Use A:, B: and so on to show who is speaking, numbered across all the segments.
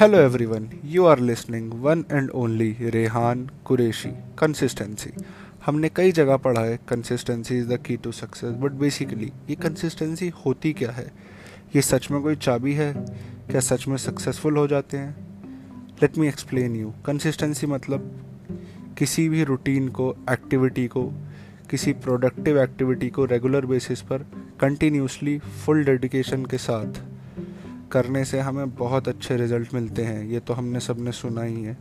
A: Hello everyone, you are listening one and only Rehan Qureshi consistency हमने कई जगह पढ़ा है consistency is the key to success but basically ये consistency होती क्या है? ये सच में कोई चाबी है? क्या सच में सक्सेसफुल हो जाते हैं? Let me explain you consistency मतलब किसी भी रूटीन को एक्टिविटी को किसी प्रोडक्टिव एक्टिविटी को रेगुलर बेसिस पर कंटिन्यूसली फुल डेडिकेशन के साथ करने से हमें बहुत अच्छे रिज़ल्ट मिलते हैं। ये तो हमने सबने सुना ही है।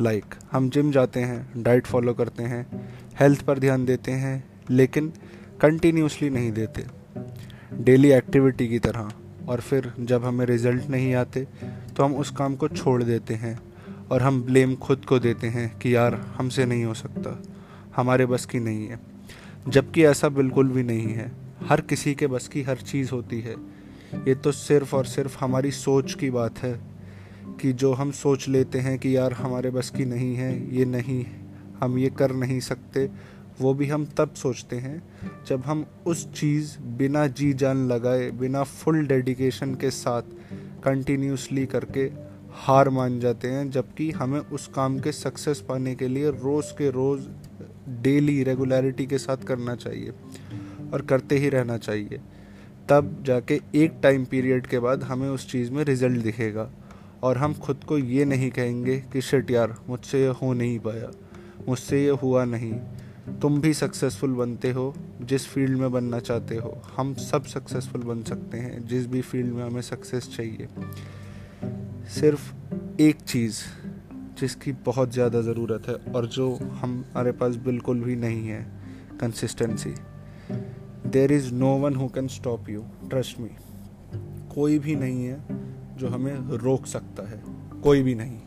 A: लाइक like, हम जिम जाते हैं डाइट फॉलो करते हैं हेल्थ पर ध्यान देते हैं लेकिन कंटिन्यूसली नहीं देते। डेली एक्टिविटी की तरह। और फिर जब हमें रिज़ल्ट नहीं आते तो हम उस काम को छोड़ देते हैं। और हम ब्लेम खुद को देते हैं कि यार हमसे नहीं हो सकता। हमारे बस की नहीं है। जबकि ऐसा बिल्कुल भी नहीं है। हर किसी के बस की हर चीज़ होती है। ये तो सिर्फ़ और सिर्फ़ हमारी सोच की बात है कि जो हम सोच लेते हैं कि यार हमारे बस की नहीं है, ये नहीं, हम ये कर नहीं सकते, वो भी हम तब सोचते हैं जब हम उस चीज़ बिना जी जान लगाए, बिना फुल डेडिकेशन के साथ कंटिन्यूसली करके हार मान जाते हैं, जबकि हमें उस काम के सक्सेस पाने के लिए रोज़ के रोज़ डेली रेगुलरिटी के साथ करना चाहिए और करते ही रहना चाहिए। तब जाके एक टाइम पीरियड के बाद हमें उस चीज़ में रिज़ल्ट दिखेगा। और हम खुद को ये नहीं कहेंगे कि शिट यार, मुझसे ये हो नहीं पाया, मुझसे ये हुआ नहीं। तुम भी सक्सेसफुल बनते हो, जिस फ़ील्ड में बनना चाहते हो। हम सब सक्सेसफुल बन सकते हैं, जिस भी फ़ील्ड में हमें सक्सेस चाहिए। सिर्फ़ एक चीज़ जिसकी बहुत ज़्यादा ज़रूरत है, और जो हमारे पास बिल्कुल भी नहीं है consistency there is no one who can stop you trust me कोई भी नहीं है जो हमें रोक सकता है। कोई भी नहीं।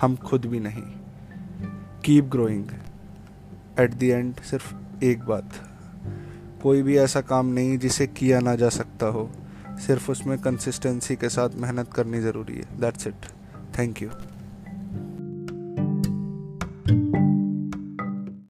A: हम खुद भी नहीं। Keep growing at the end सिर्फ़ एक बात। कोई भी ऐसा काम नहीं जिसे किया ना जा सकता हो। सिर्फ़ उसमें कंसिस्टेंसी के साथ मेहनत करनी ज़रूरी है। That's it thank you